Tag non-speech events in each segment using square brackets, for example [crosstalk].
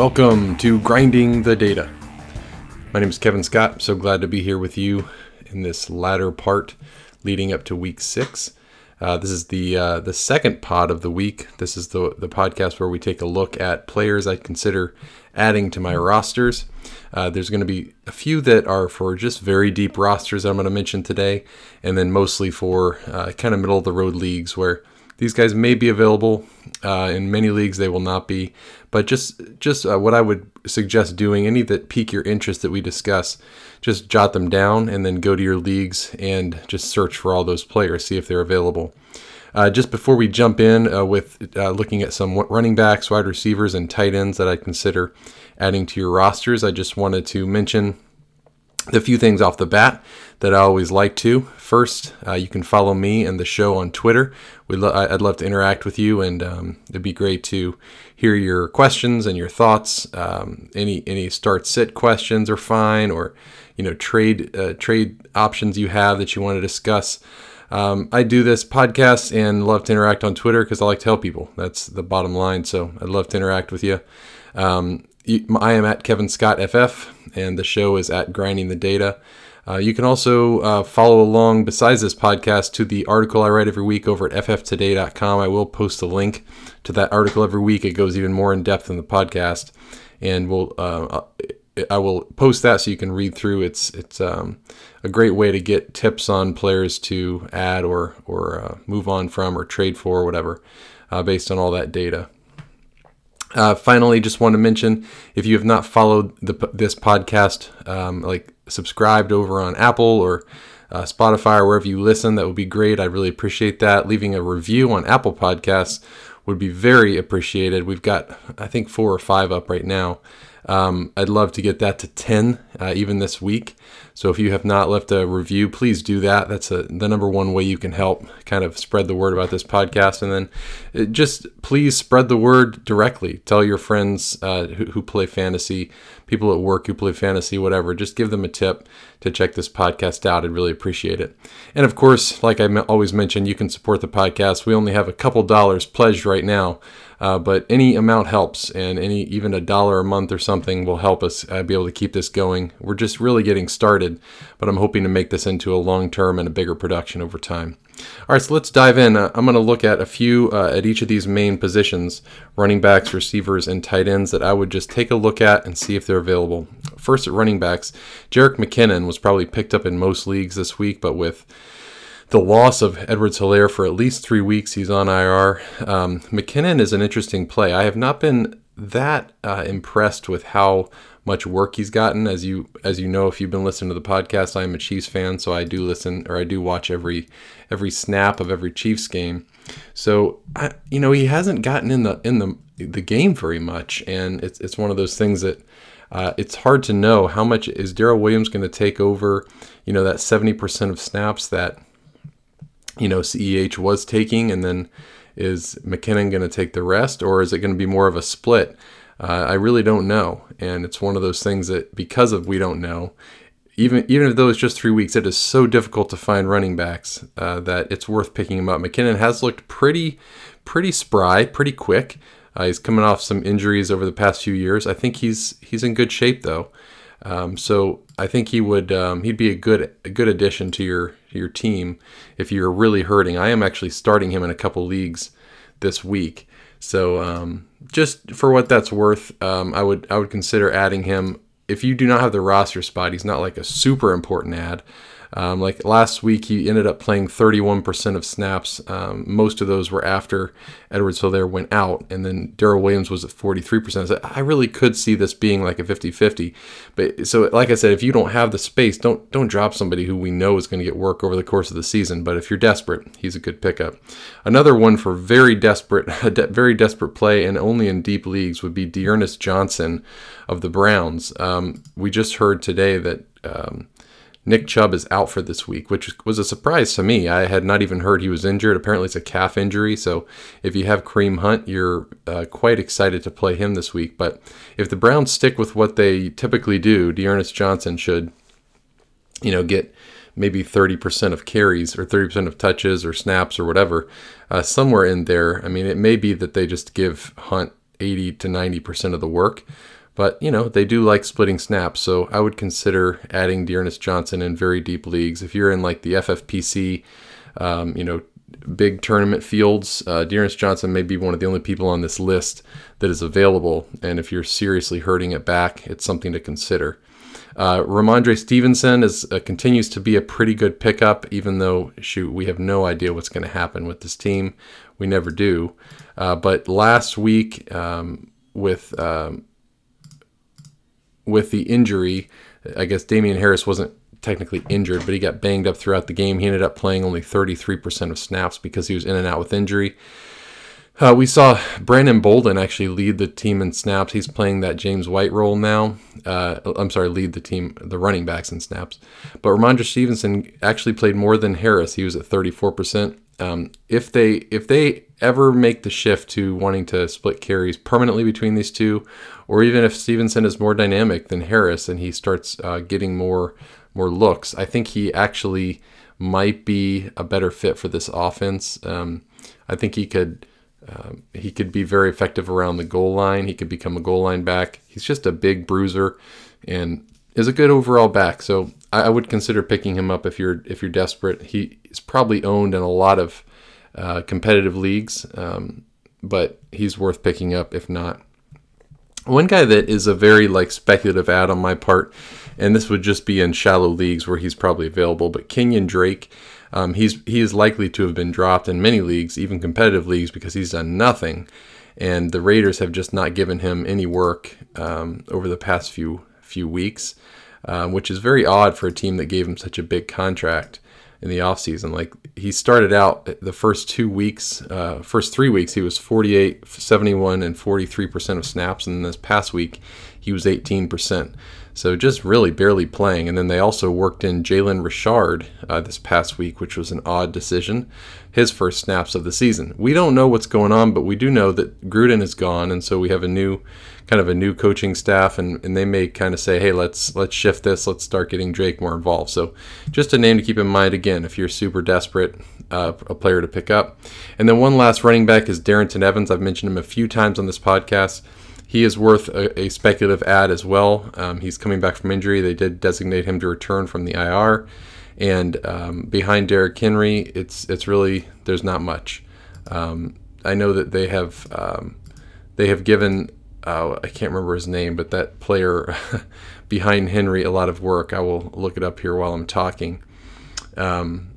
Welcome to Grinding the Data. My name is Kevin Scott. so glad to be here with you in this latter part leading up to week six. Uh, this is the uh, the second pod of the week. This is the the podcast where we take a look at players I consider adding to my rosters. Uh, there's going to be a few that are for just very deep rosters I'm going to mention today, and then mostly for uh, kind of middle of the road leagues where these guys may be available. Uh, in many leagues, they will not be. But just just uh, what I would suggest doing, any that pique your interest that we discuss, just jot them down and then go to your leagues and just search for all those players, see if they're available. Uh, just before we jump in uh, with uh, looking at some running backs, wide receivers, and tight ends that I consider adding to your rosters, I just wanted to mention a few things off the bat that I always like to. First, uh, you can follow me and the show on Twitter. Lo- I'd love to interact with you, and um, it'd be great to hear your questions and your thoughts. Um, any any start sit questions are fine, or you know trade uh, trade options you have that you want to discuss. Um, I do this podcast and love to interact on Twitter because I like to help people. That's the bottom line. So I'd love to interact with you. Um, I am at Kevin Scott FF, and the show is at Grinding the Data. Uh, you can also uh, follow along besides this podcast to the article I write every week over at fftoday.com. I will post a link to that article every week. It goes even more in depth than the podcast, and we'll uh, I will post that so you can read through. It's it's um, a great way to get tips on players to add or or uh, move on from or trade for or whatever, uh, based on all that data. Uh, finally, just want to mention if you have not followed the, this podcast, um, like subscribed over on Apple or uh, Spotify or wherever you listen, that would be great. I really appreciate that. Leaving a review on Apple Podcasts would be very appreciated. We've got, I think, four or five up right now. Um, I'd love to get that to 10 uh, even this week. So if you have not left a review, please do that. That's a, the number one way you can help kind of spread the word about this podcast. And then uh, just please spread the word directly. Tell your friends uh, who, who play fantasy, people at work who play fantasy, whatever. Just give them a tip to check this podcast out. I'd really appreciate it. And of course, like I always mention, you can support the podcast. We only have a couple dollars pledged right now. Uh, but any amount helps, and any even a dollar a month or something will help us uh, be able to keep this going. We're just really getting started, but I'm hoping to make this into a long term and a bigger production over time. All right, so let's dive in. Uh, I'm going to look at a few uh, at each of these main positions running backs, receivers, and tight ends that I would just take a look at and see if they're available. First, at running backs, Jerick McKinnon was probably picked up in most leagues this week, but with the loss of Edwards Helaire for at least three weeks. He's on IR. Um, McKinnon is an interesting play. I have not been that uh, impressed with how much work he's gotten. As you as you know, if you've been listening to the podcast, I am a Chiefs fan, so I do listen or I do watch every every snap of every Chiefs game. So I, you know, he hasn't gotten in the in the the game very much, and it's it's one of those things that. Uh, it's hard to know how much is Darrel Williams going to take over, you know, that 70% of snaps that you know CEH was taking, and then is McKinnon going to take the rest, or is it going to be more of a split? Uh, I really don't know, and it's one of those things that because of we don't know, even even if though it's just three weeks, it is so difficult to find running backs uh, that it's worth picking him up. McKinnon has looked pretty pretty spry, pretty quick. Uh, he's coming off some injuries over the past few years. I think he's he's in good shape though. Um, so I think he would um, he'd be a good a good addition to your your team if you're really hurting. I am actually starting him in a couple leagues this week. So um, just for what that's worth, um, I would I would consider adding him. If you do not have the roster spot, he's not like a super important ad. Um, like last week, he ended up playing 31% of snaps. Um, most of those were after Edwards Helaire went out, and then Darrel Williams was at 43%. So I really could see this being like a 50-50. But so, like I said, if you don't have the space, don't don't drop somebody who we know is going to get work over the course of the season. But if you're desperate, he's a good pickup. Another one for very desperate, [laughs] very desperate play, and only in deep leagues would be D'Ernest Johnson of the Browns. Um, we just heard today that. Um, Nick Chubb is out for this week, which was a surprise to me. I had not even heard he was injured. Apparently, it's a calf injury. So, if you have Kareem Hunt, you're uh, quite excited to play him this week. But if the Browns stick with what they typically do, D'Ernest Johnson should, you know, get maybe 30% of carries or 30% of touches or snaps or whatever, uh, somewhere in there. I mean, it may be that they just give Hunt 80 to 90% of the work. But, you know, they do like splitting snaps. So I would consider adding D'Ernest Johnson in very deep leagues. If you're in like the FFPC, um, you know, big tournament fields, uh, D'Ernest Johnson may be one of the only people on this list that is available. And if you're seriously hurting it back, it's something to consider. Uh, Rhamondre Stevenson is uh, continues to be a pretty good pickup, even though shoot we have no idea what's going to happen with this team. We never do. Uh, but last week um, with um, with the injury, I guess Damien Harris wasn't technically injured, but he got banged up throughout the game. He ended up playing only 33% of snaps because he was in and out with injury. Uh, we saw Brandon Bolden actually lead the team in snaps. He's playing that James White role now. Uh, I'm sorry, lead the team, the running backs in snaps. But Rhamondre Stevenson actually played more than Harris. He was at 34%. Um, if they if they ever make the shift to wanting to split carries permanently between these two, or even if Stevenson is more dynamic than Harris and he starts uh, getting more more looks, I think he actually might be a better fit for this offense. Um, I think he could um, he could be very effective around the goal line. He could become a goal line back. He's just a big bruiser and is a good overall back. So I, I would consider picking him up if you're if you're desperate. He is probably owned in a lot of uh, competitive leagues, um, but he's worth picking up if not. One guy that is a very like speculative ad on my part, and this would just be in shallow leagues where he's probably available, but Kenyon Drake. Um, he's he is likely to have been dropped in many leagues, even competitive leagues, because he's done nothing, and the Raiders have just not given him any work um, over the past few few weeks, um, which is very odd for a team that gave him such a big contract in the offseason. Like he started out the first two weeks, uh, first three weeks, he was 48, 71, and 43% of snaps. And this past week, he was 18%. So just really barely playing. And then they also worked in Jalen Richard uh, this past week, which was an odd decision. His first snaps of the season. We don't know what's going on, but we do know that Gruden is gone, and so we have a new kind of a new coaching staff, and, and they may kind of say, hey, let's let's shift this, let's start getting Drake more involved. So just a name to keep in mind again if you're super desperate, uh, a player to pick up. And then one last running back is Darrynton Evans. I've mentioned him a few times on this podcast. He is worth a, a speculative ad as well. Um, he's coming back from injury. They did designate him to return from the IR, and um, behind Derrick Henry, it's it's really there's not much. Um, I know that they have um, they have given uh, I can't remember his name, but that player [laughs] behind Henry a lot of work. I will look it up here while I'm talking. Um,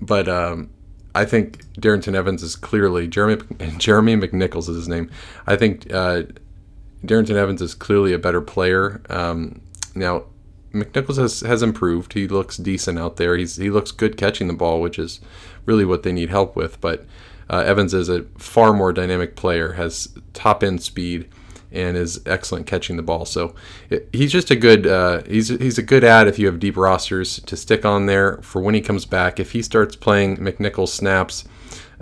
but um, I think Darrynton Evans is clearly Jeremy [laughs] Jeremy McNichols is his name. I think uh, Darrynton Evans is clearly a better player. Um, now, McNichols has, has improved. He looks decent out there. He's he looks good catching the ball, which is really what they need help with. But uh, Evans is a far more dynamic player, has top end speed, and is excellent catching the ball. So he's just a good uh, he's he's a good ad if you have deep rosters to stick on there for when he comes back. If he starts playing McNichols snaps,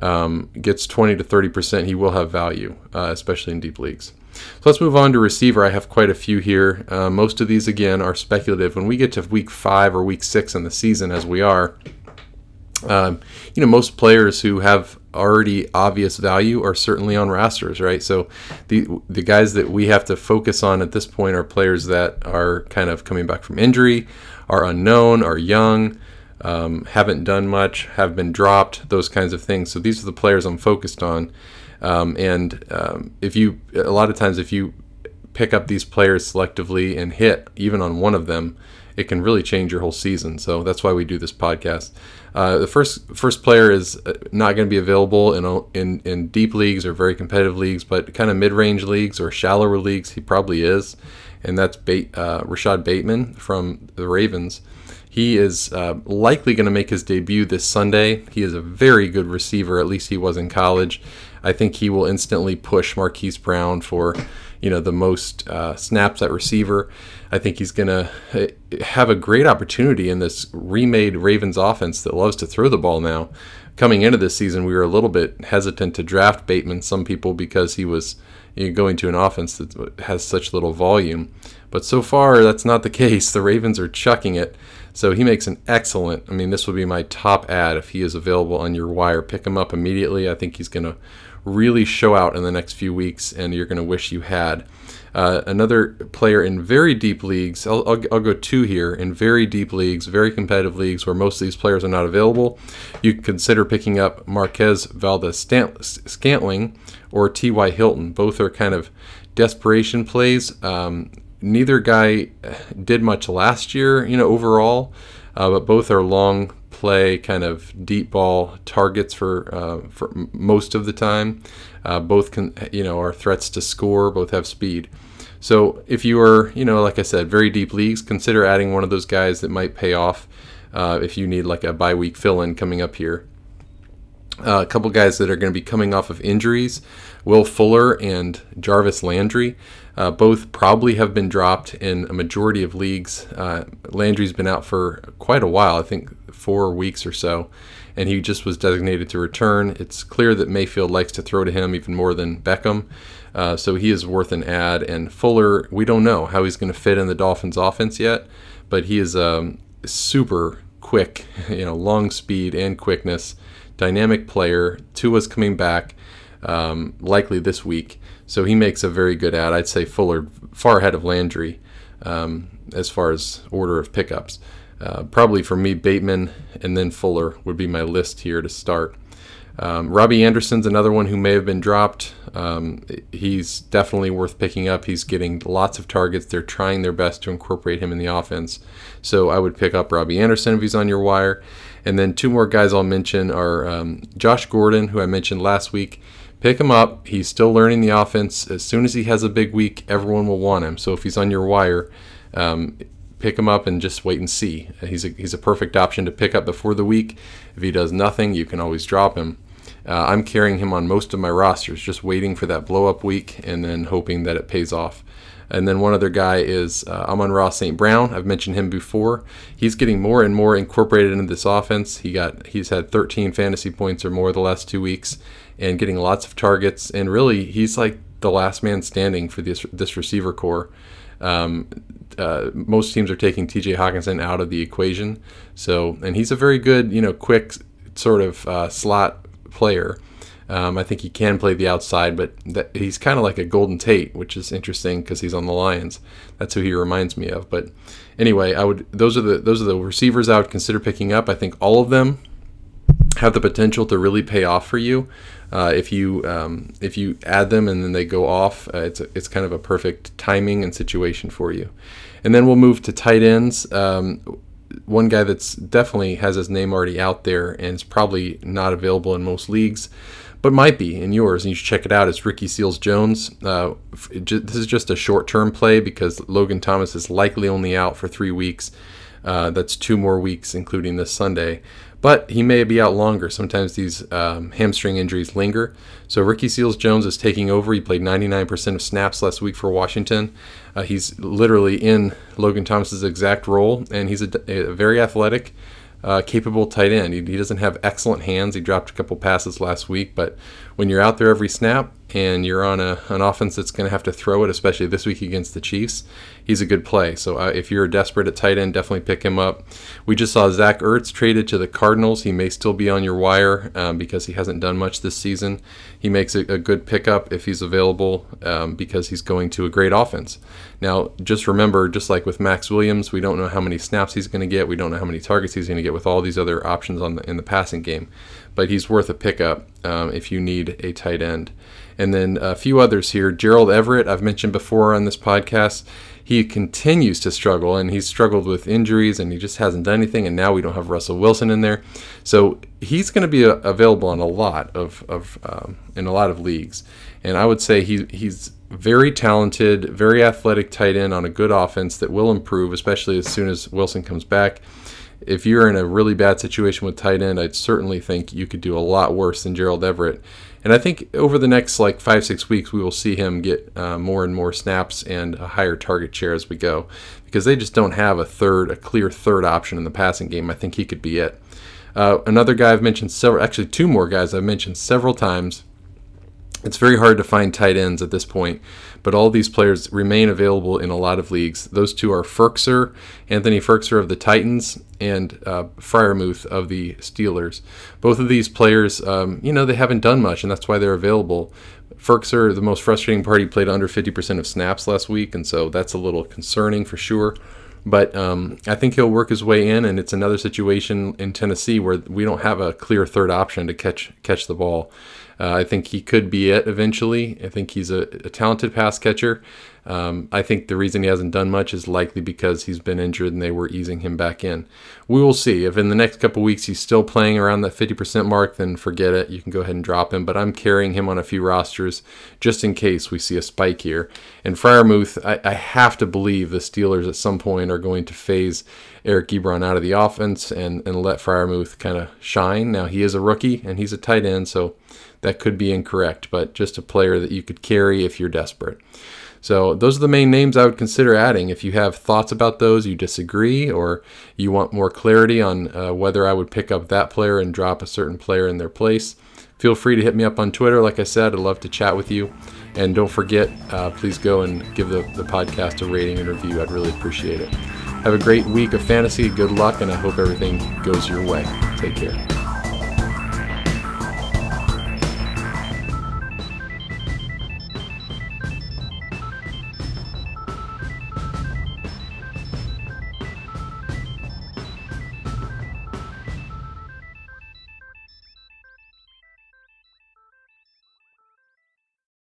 um, gets 20 to 30 percent, he will have value, uh, especially in deep leagues. So let's move on to receiver. I have quite a few here. Uh, most of these, again, are speculative. When we get to week five or week six in the season, as we are, um, you know, most players who have already obvious value are certainly on rosters, right? So the the guys that we have to focus on at this point are players that are kind of coming back from injury, are unknown, are young, um, haven't done much, have been dropped, those kinds of things. So these are the players I'm focused on. Um, and um, if you, a lot of times, if you pick up these players selectively and hit even on one of them, it can really change your whole season. So that's why we do this podcast. Uh, the first first player is uh, not going to be available in, in in deep leagues or very competitive leagues, but kind of mid range leagues or shallower leagues, he probably is, and that's uh, Rashod Bateman from the Ravens. He is uh, likely going to make his debut this Sunday. He is a very good receiver, at least he was in college. I think he will instantly push Marquise Brown for, you know, the most uh, snaps at receiver. I think he's going to uh, have a great opportunity in this remade Ravens offense that loves to throw the ball now. Coming into this season, we were a little bit hesitant to draft Bateman, some people, because he was going to an offense that has such little volume. But so far, that's not the [laughs] case. The Ravens are chucking it. So he makes an excellent, I mean, this would be my top ad if he is available on your wire. Pick him up immediately. I think he's going to really show out in the next few weeks, and you're going to wish you had. Uh, another player in very deep leagues, I'll, I'll, I'll, go two here, in very deep leagues, very competitive leagues where most of these players are not available. You can consider picking up Marquez Valdes Scantling or T.Y. Hilton. Both are kind of desperation plays. Um, neither guy did much last year, you know, overall, uh, but both are long play kind of deep ball targets for uh, for most of the time. Uh, both can you know are threats to score. Both have speed. So if you are you know like I said very deep leagues, consider adding one of those guys that might pay off uh, if you need like a bye week fill in coming up here. Uh, a couple guys that are going to be coming off of injuries Will Fuller and Jarvis Landry. Uh, both probably have been dropped in a majority of leagues. Uh, Landry's been out for quite a while, I think four weeks or so, and he just was designated to return. It's clear that Mayfield likes to throw to him even more than Beckham, uh, so he is worth an ad. And Fuller, we don't know how he's going to fit in the Dolphins' offense yet, but he is um, super quick, [laughs] you know, long speed and quickness, dynamic player. Tua's coming back, um, likely this week. So he makes a very good ad. I'd say Fuller far ahead of Landry um, as far as order of pickups. Uh, probably for me, Bateman and then Fuller would be my list here to start. Um, Robbie Anderson's another one who may have been dropped. Um, he's definitely worth picking up. He's getting lots of targets. They're trying their best to incorporate him in the offense. So I would pick up Robbie Anderson if he's on your wire. And then two more guys I'll mention are um, Josh Gordon, who I mentioned last week. Pick him up. He's still learning the offense. As soon as he has a big week, everyone will want him. So if he's on your wire, um, pick him up and just wait and see. He's a, he's a perfect option to pick up before the week. If he does nothing, you can always drop him. Uh, I'm carrying him on most of my rosters, just waiting for that blow up week and then hoping that it pays off. And then one other guy is uh, Amon-Ra St. Brown. I've mentioned him before. He's getting more and more incorporated into this offense. He got he's had 13 fantasy points or more the last two weeks, and getting lots of targets. And really, he's like the last man standing for this this receiver corps. Um, uh, most teams are taking T.J. Hockenson out of the equation. So, and he's a very good, you know, quick sort of uh, slot player. Um, I think he can play the outside, but that, he's kind of like a Golden Tate, which is interesting because he's on the Lions. That's who he reminds me of. But anyway, I would those are the those are the receivers I would consider picking up. I think all of them have the potential to really pay off for you. Uh, if you um, if you add them and then they go off, uh, it's a, it's kind of a perfect timing and situation for you. And then we'll move to tight ends. Um, one guy that's definitely has his name already out there and is probably not available in most leagues, but might be in yours, and you should check it out. It's Ricky Seals Jones. Uh, this is just a short term play because Logan Thomas is likely only out for three weeks. Uh, that's two more weeks, including this Sunday but he may be out longer. Sometimes these um, hamstring injuries linger. So Ricky Seals Jones is taking over. He played 99% of snaps last week for Washington. Uh, he's literally in Logan Thomas's exact role, and he's a, a very athletic, uh, capable tight end. He, he, doesn't have excellent hands. He dropped a couple passes last week, but when you're out there every snap and you're on a, an offense that's going to have to throw it, especially this week against the Chiefs, he's a good play. So uh, if you're desperate at tight end, definitely pick him up. We just saw Zach Ertz traded to the Cardinals. He may still be on your wire um, because he hasn't done much this season. He makes a, a good pickup if he's available um, because he's going to a great offense. Now, just remember, just like with Maxx Williams, we don't know how many snaps he's going to get. We don't know how many targets he's going to get with all these other options on the, in the passing game but he's worth a pickup um, if you need a tight end. And then a few others here. Gerald Everett, I've mentioned before on this podcast. He continues to struggle, and he's struggled with injuries, and he just hasn't done anything. And now we don't have Russell Wilson in there, so he's going to be uh, available in a lot of, of um, in a lot of leagues. And I would say he he's very talented, very athletic tight end on a good offense that will improve, especially as soon as Wilson comes back if you're in a really bad situation with tight end, I'd certainly think you could do a lot worse than Gerald Everett. And I think over the next like five six weeks, we will see him get uh, more and more snaps and a higher target share as we go, because they just don't have a third, a clear third option in the passing game. I think he could be it. Uh, another guy I've mentioned several, actually two more guys I've mentioned several times It's very hard to find tight ends at this point, but all these players remain available in a lot of leagues. Those two are Firkser, Anthony Firkser of the Titans, and uh, Freiermuth of the Steelers. Both of these players, um, you know, they haven't done much, and that's why they're available. Firkser, the most frustrating part, he played under 50% of snaps last week, and so that's a little concerning for sure. But um, I think he'll work his way in, and it's another situation in Tennessee where we don't have a clear third option to catch catch the ball. Uh, I think he could be it eventually. I think he's a, a talented pass catcher. Um, I think the reason he hasn't done much is likely because he's been injured and they were easing him back in. We will see. If in the next couple weeks he's still playing around that 50% mark, then forget it. You can go ahead and drop him. But I'm carrying him on a few rosters just in case we see a spike here. And Freiermuth, I, I have to believe the Steelers at some point are going to phase Eric Ebron out of the offense and, and let Freiermuth kind of shine. Now, he is a rookie and he's a tight end, so that could be incorrect, but just a player that you could carry if you're desperate. So those are the main names I would consider adding. If you have thoughts about those, you disagree, or you want more clarity on uh, whether I would pick up that player and drop a certain player in their place, feel free to hit me up on Twitter. Like I said, I'd love to chat with you. And don't forget, uh, please go and give the, the podcast a rating and review. I'd really appreciate it. Have a great week of fantasy. Good luck, and I hope everything goes your way. Take care.